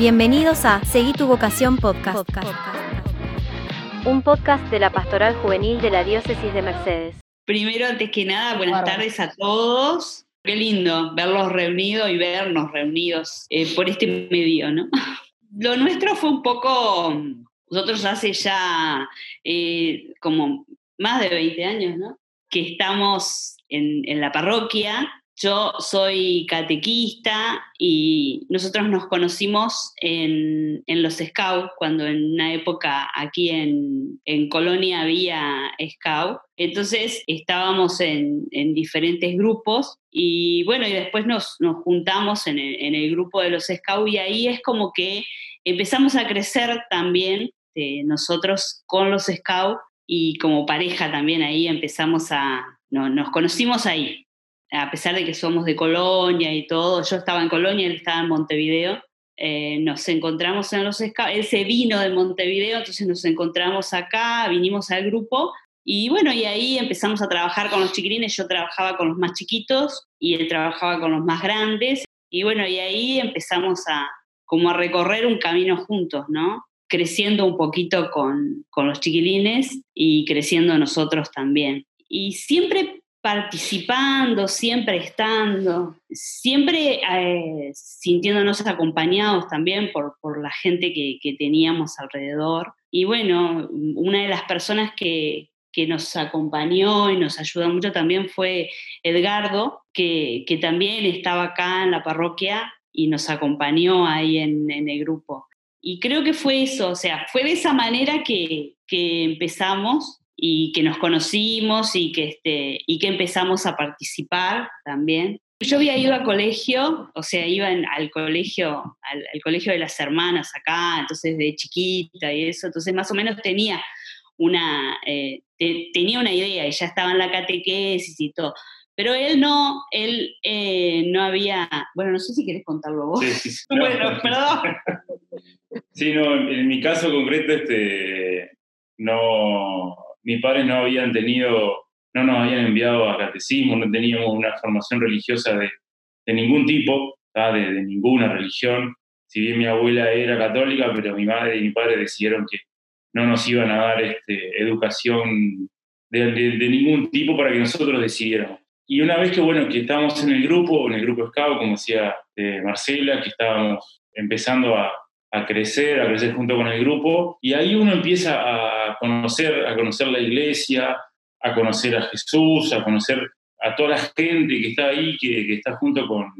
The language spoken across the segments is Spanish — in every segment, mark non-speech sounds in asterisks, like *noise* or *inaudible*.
Bienvenidos a Seguí tu vocación podcast. Un podcast de la Pastoral Juvenil de la Diócesis de Mercedes. Primero, antes que nada, buenas tardes a todos. Qué lindo verlos reunidos y vernos reunidos eh, por este medio, ¿no? *laughs* Lo nuestro fue un poco, nosotros hace ya eh, como más de 20 años, ¿no? Que estamos en, en la parroquia yo soy catequista y nosotros nos conocimos en, los Scouts, cuando en una época aquí en, Colonia había Scout. Entonces estábamos en, diferentes grupos y bueno, y después nos, juntamos en el, grupo de los Scouts y ahí es como que empezamos a crecer también eh, nosotros con los Scouts y como pareja también ahí empezamos a, nos conocimos ahí a pesar de que somos de Colonia y todo, yo estaba en Colonia, él estaba en Montevideo, eh, nos encontramos en los scouts, él se vino de Montevideo, entonces nos encontramos acá, vinimos al grupo y bueno, y ahí empezamos a trabajar con los chiquilines, yo trabajaba con los más chiquitos y él trabajaba con los más grandes y bueno, y ahí empezamos a como a recorrer un camino juntos, ¿no? Creciendo un poquito con, con los chiquilines y creciendo nosotros también. Y siempre participando, siempre estando, siempre eh, sintiéndonos acompañados también por, por la gente que, que, teníamos alrededor. Y bueno, una de las personas que, que, nos acompañó y nos ayudó mucho también fue Edgardo, que, que también estaba acá en la parroquia y nos acompañó ahí en, en, el grupo. Y creo que fue eso, o sea, fue de esa manera que, que empezamos y que nos conocimos y que, este, y que empezamos a participar también. Yo había ido al colegio, o sea, iba al colegio, al, colegio de las hermanas acá, entonces de chiquita y eso, entonces más o menos tenía una, eh, tenía una idea y ya estaba en la catequesis y todo. Pero él no, él eh, no había, bueno, no sé si quieres contarlo vos. Sí, sí, *laughs* bueno, perdón. Sí, no, en mi caso concreto, este, no, mis padres no habían tenido, no nos habían enviado a catecismo, no teníamos una formación religiosa de, de ningún tipo, de, de, ninguna religión. Si bien mi abuela era católica, pero mi madre y mi padre decidieron que no nos iban a dar este, educación de, de, ningún tipo para que nosotros decidiéramos. Y una vez que, bueno, que estábamos en el grupo, en el grupo Scout, como decía eh, Marcela, que estábamos empezando a, a crecer, a crecer junto con el grupo, y ahí uno empieza a conocer, a conocer la iglesia, a conocer a Jesús, a conocer a toda la gente que está ahí, que, está junto con,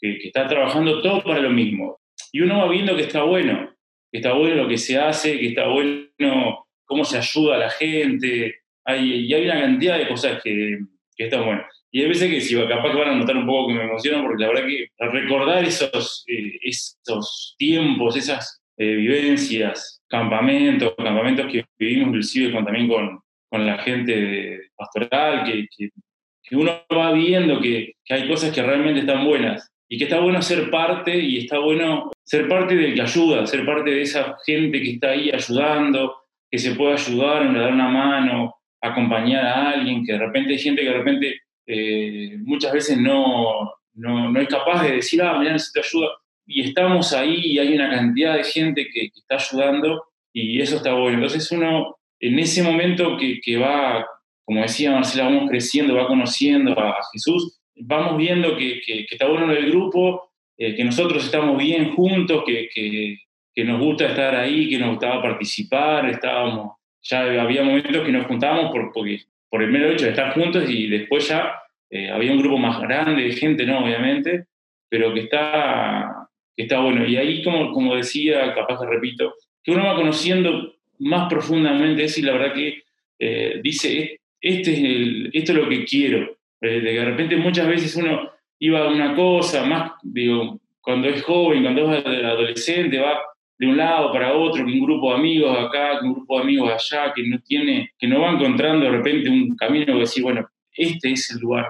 que, está trabajando todo para lo mismo. Y uno va viendo que está bueno, que está bueno lo que se hace, que está bueno cómo se ayuda a la gente, hay, y hay una cantidad de cosas que, que están buenas. Y hay veces que si capaz que van a notar un poco que me emociono, porque la verdad que recordar esos, eh, esos tiempos, esas eh, vivencias, campamentos, campamentos que vivimos inclusive con, también con, con la gente pastoral, que, que, uno va viendo que, hay cosas que realmente están buenas y que está bueno ser parte y está bueno ser parte del que ayuda, ser parte de esa gente que está ahí ayudando, que se puede ayudar, dar una mano, acompañar a alguien, que de repente hay gente que de repente eh, muchas veces no, no, no, es capaz de decir, ah, mira, necesito ayuda. Y estamos ahí y hay una cantidad de gente que, está ayudando y eso está bueno. Entonces uno, en ese momento que, que va, como decía Marcela, vamos creciendo, va conociendo a, Jesús, vamos viendo que, que, está bueno en el grupo, eh, que nosotros estamos bien juntos, que, que, nos gusta estar ahí, que nos gustaba participar, estábamos, ya había momentos que nos juntábamos por, porque por el mero hecho de estar juntos y después ya eh, había un grupo más grande de gente, ¿no? Obviamente, pero que está, que está bueno. Y ahí, como, como decía, capaz que repito, que uno va conociendo más profundamente eso y la verdad que eh, dice, este es esto es lo que quiero. Eh, de repente muchas veces uno iba a una cosa, más, digo, cuando es joven, cuando es adolescente, va de un lado para otro, que un grupo de amigos acá, que un grupo de amigos allá, que no tiene, que no va encontrando de repente un camino que decir, bueno, este es el lugar.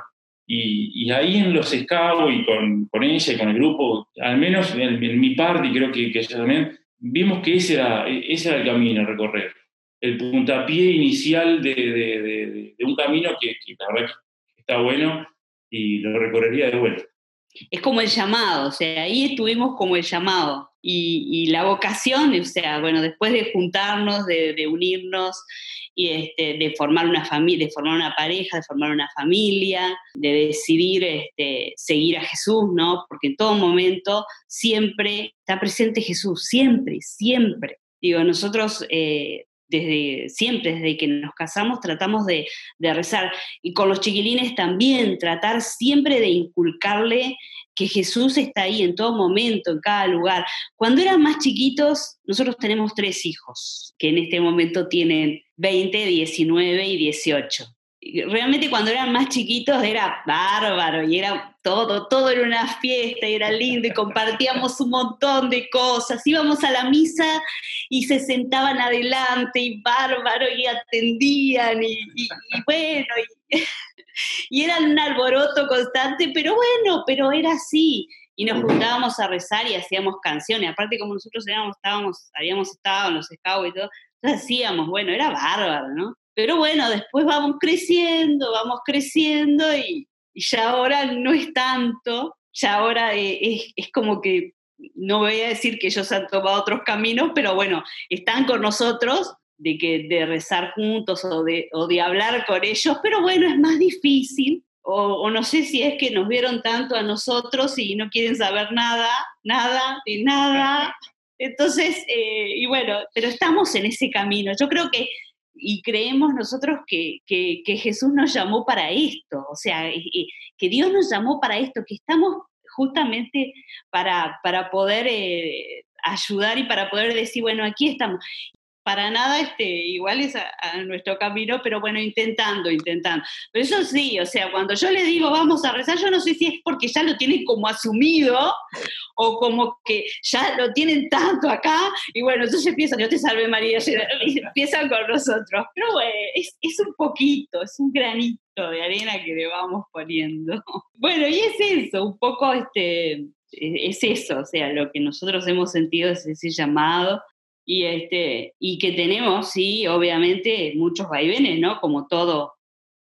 Y, ahí en los scouts y con, con, ella y con el grupo, al menos en, mi parte, y creo que, que, ella también, vimos que ese era, ese era el camino a recorrer. El puntapié inicial de, un camino que, que, la verdad está bueno y lo recorrería de vuelta. Es como el llamado, o sea, ahí estuvimos como el llamado. Y, la vocación, o sea, bueno, después de juntarnos, de, unirnos y este, de formar una familia, de formar una pareja, de formar una familia, de decidir este, seguir a Jesús, ¿no? Porque en todo momento siempre está presente Jesús, siempre, siempre. Digo, nosotros eh, desde siempre, desde que nos casamos, tratamos de, rezar. Y con los chiquilines también, tratar siempre de inculcarle que Jesús está ahí en todo momento, en cada lugar. Cuando eran más chiquitos, nosotros tenemos tres hijos, que en este momento tienen 20, 19 y 18 realmente cuando eran más chiquitos era bárbaro y era todo, todo era una fiesta y era lindo y compartíamos un montón de cosas. Íbamos a la misa y se sentaban adelante y bárbaro y atendían y, bueno, y, *laughs* era un alboroto constante, pero bueno, pero era así y nos juntábamos a rezar y hacíamos canciones. Aparte, como nosotros estábamos, habíamos estado en los scouts y todo, entonces hacíamos, bueno, era bárbaro, ¿no? Pero bueno, después vamos creciendo, vamos creciendo y, ya ahora no es tanto, ya ahora es, es, como que, no voy a decir que ellos han tomado otros caminos, pero bueno, están con nosotros de, que, de rezar juntos o de, o de hablar con ellos, pero bueno, es más difícil. O, no sé si es que nos vieron tanto a nosotros y no quieren saber nada, nada, de nada. *laughs* Entonces, eh, y bueno, pero estamos en ese camino. Yo creo que y creemos nosotros que, Jesús nos llamó para esto, o sea, que Dios nos llamó para esto, que estamos justamente para, para poder eh, ayudar y para poder decir, bueno, aquí estamos para nada este, iguales a, nuestro camino, pero bueno, intentando, intentando. Pero eso sí, o sea, cuando yo le digo vamos a rezar, yo no sé si es porque ya lo tienen como asumido o como que ya lo tienen tanto acá, y bueno, entonces empiezan, yo te salve María, *laughs* empiezan con nosotros. Pero bueno, es, es un poquito, es un granito de arena que le vamos poniendo. *laughs* Bueno, y es eso, un poco este, es eso, o sea, lo que nosotros hemos sentido es ese llamado y, este, y que tenemos, sí, obviamente, muchos vaivenes, ¿no? Como todo,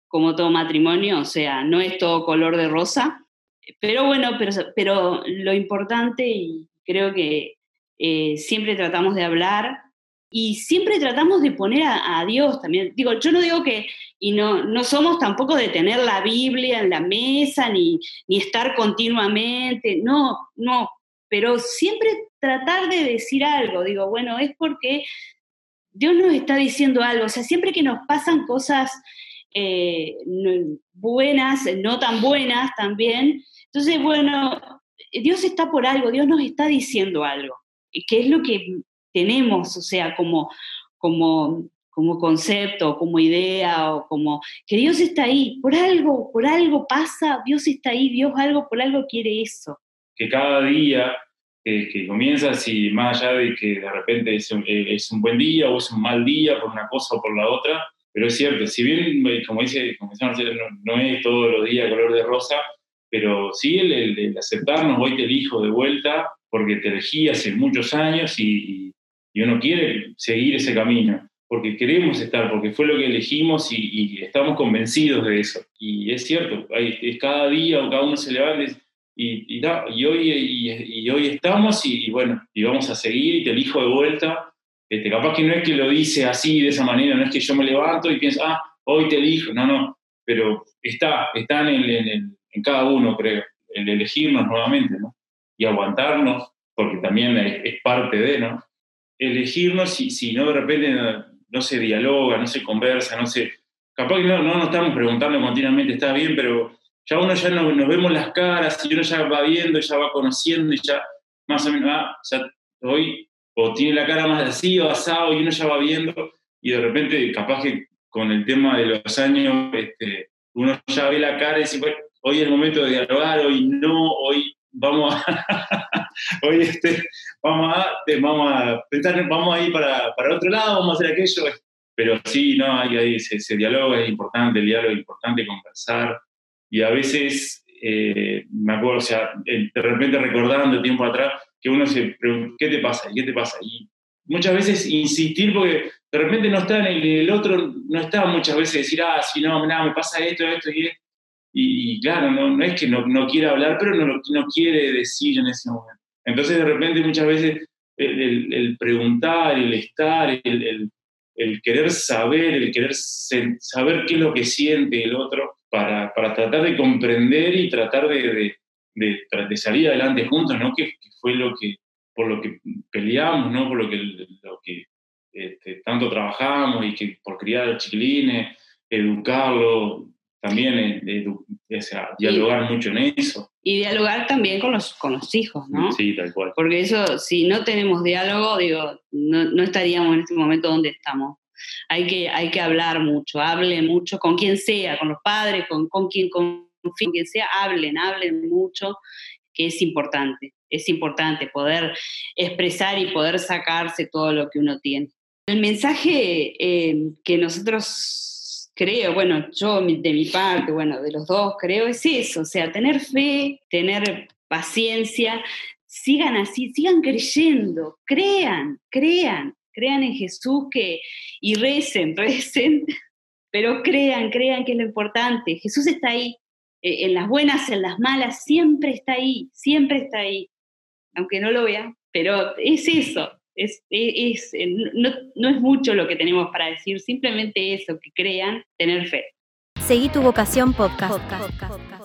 como todo matrimonio, o sea, no es todo color de rosa, pero bueno, pero, pero lo importante, y creo que eh, siempre tratamos de hablar y siempre tratamos de poner a, Dios también. Digo, yo no digo que, y no, no somos tampoco de tener la Biblia en la mesa, ni, ni estar continuamente, no, no, pero siempre tratar de decir algo, digo, bueno, es porque Dios nos está diciendo algo, o sea, siempre que nos pasan cosas eh, buenas, no tan buenas también, entonces, bueno, Dios está por algo, Dios nos está diciendo algo, que es lo que tenemos, o sea, como, como, como concepto, como idea, o como que Dios está ahí, por algo, por algo pasa, Dios está ahí, Dios algo, por algo quiere eso. Que cada día que comienzas y más allá de que de repente es un, eh, es un, buen día o es un mal día por una cosa o por la otra, pero es cierto, si bien, eh, como dice, como no, no, es todos los días color de rosa, pero sí el, el, aceptarnos, hoy te elijo de vuelta porque te elegí hace muchos años y, y, uno quiere seguir ese camino, porque queremos estar, porque fue lo que elegimos y, estamos convencidos de eso. Y es cierto, hay, cada día o cada uno se levanta y, y, hoy, y, hoy estamos y, bueno, y vamos a seguir y te elijo de vuelta. Este, capaz que no es que lo dice así, de esa manera, no es que yo me levanto y pienso, ah, hoy te elijo, no, no, pero está, está en, en, cada uno, creo, el elegirnos nuevamente, ¿no? Y aguantarnos, porque también es, parte de, ¿no? Elegirnos si, si no de repente no, se dialoga, no se conversa, no se... Capaz que no, no nos estamos preguntando continuamente, está bien, pero ya uno ya nos, vemos las caras y uno ya va viendo, ya va conociendo y ya más o menos, ah, ya hoy, o tiene la cara más así o asado y uno ya va viendo y de repente capaz que con el tema de los años este, uno ya ve la cara y dice, hoy es el momento de dialogar, hoy no, hoy vamos a, *laughs* hoy este, vamos a, pensar, vamos a ir para, para otro lado, vamos a hacer aquello, pero sí, no, hay, hay ese, ese diálogo es importante, el diálogo es importante, conversar, y a veces, eh, me acuerdo, o sea, de repente recordando tiempo atrás, que uno se pregunta, ¿qué te pasa? ¿Qué te pasa? Y muchas veces insistir porque de repente no está en el, otro, no está muchas veces decir, ah, si no, nada, me pasa esto, esto y esto. Y, claro, no, no, es que no, no quiera hablar, pero no, no quiere decir en ese momento. Entonces de repente muchas veces el, preguntar, el estar, el, el, querer saber, el querer saber qué es lo que siente el otro para, para tratar de comprender y tratar de, de, de, salir adelante juntos, ¿no? Que, fue lo que, por lo que peleamos, ¿no? Por lo que, lo que este, tanto trabajamos y que por criar a chiquilines, educarlo, también dialogar mucho en eso. Y dialogar también con los, con los hijos, ¿no? Sí, tal cual. Porque eso, si no tenemos diálogo, digo, no, no estaríamos en este momento donde estamos. Hay que, hay que hablar mucho, hable mucho con quien sea, con los padres, con, con quien con, con quien sea, hablen, hablen mucho, que es importante. Es importante poder expresar y poder sacarse todo lo que uno tiene. El mensaje eh, que nosotros creo, bueno, yo de mi parte, bueno, de los dos creo, es eso, o sea, tener fe, tener paciencia, sigan así, sigan creyendo, crean, crean, crean en Jesús que, y recen, *laughs* recen, pero crean, crean que es lo importante. Jesús está ahí, eh, en las buenas, en las malas, siempre está ahí, siempre está ahí, aunque no lo vean, pero es eso, es, es, no, no, es mucho lo que tenemos para decir, simplemente eso, que crean, tener fe. Seguí tu vocación podcast. podcast.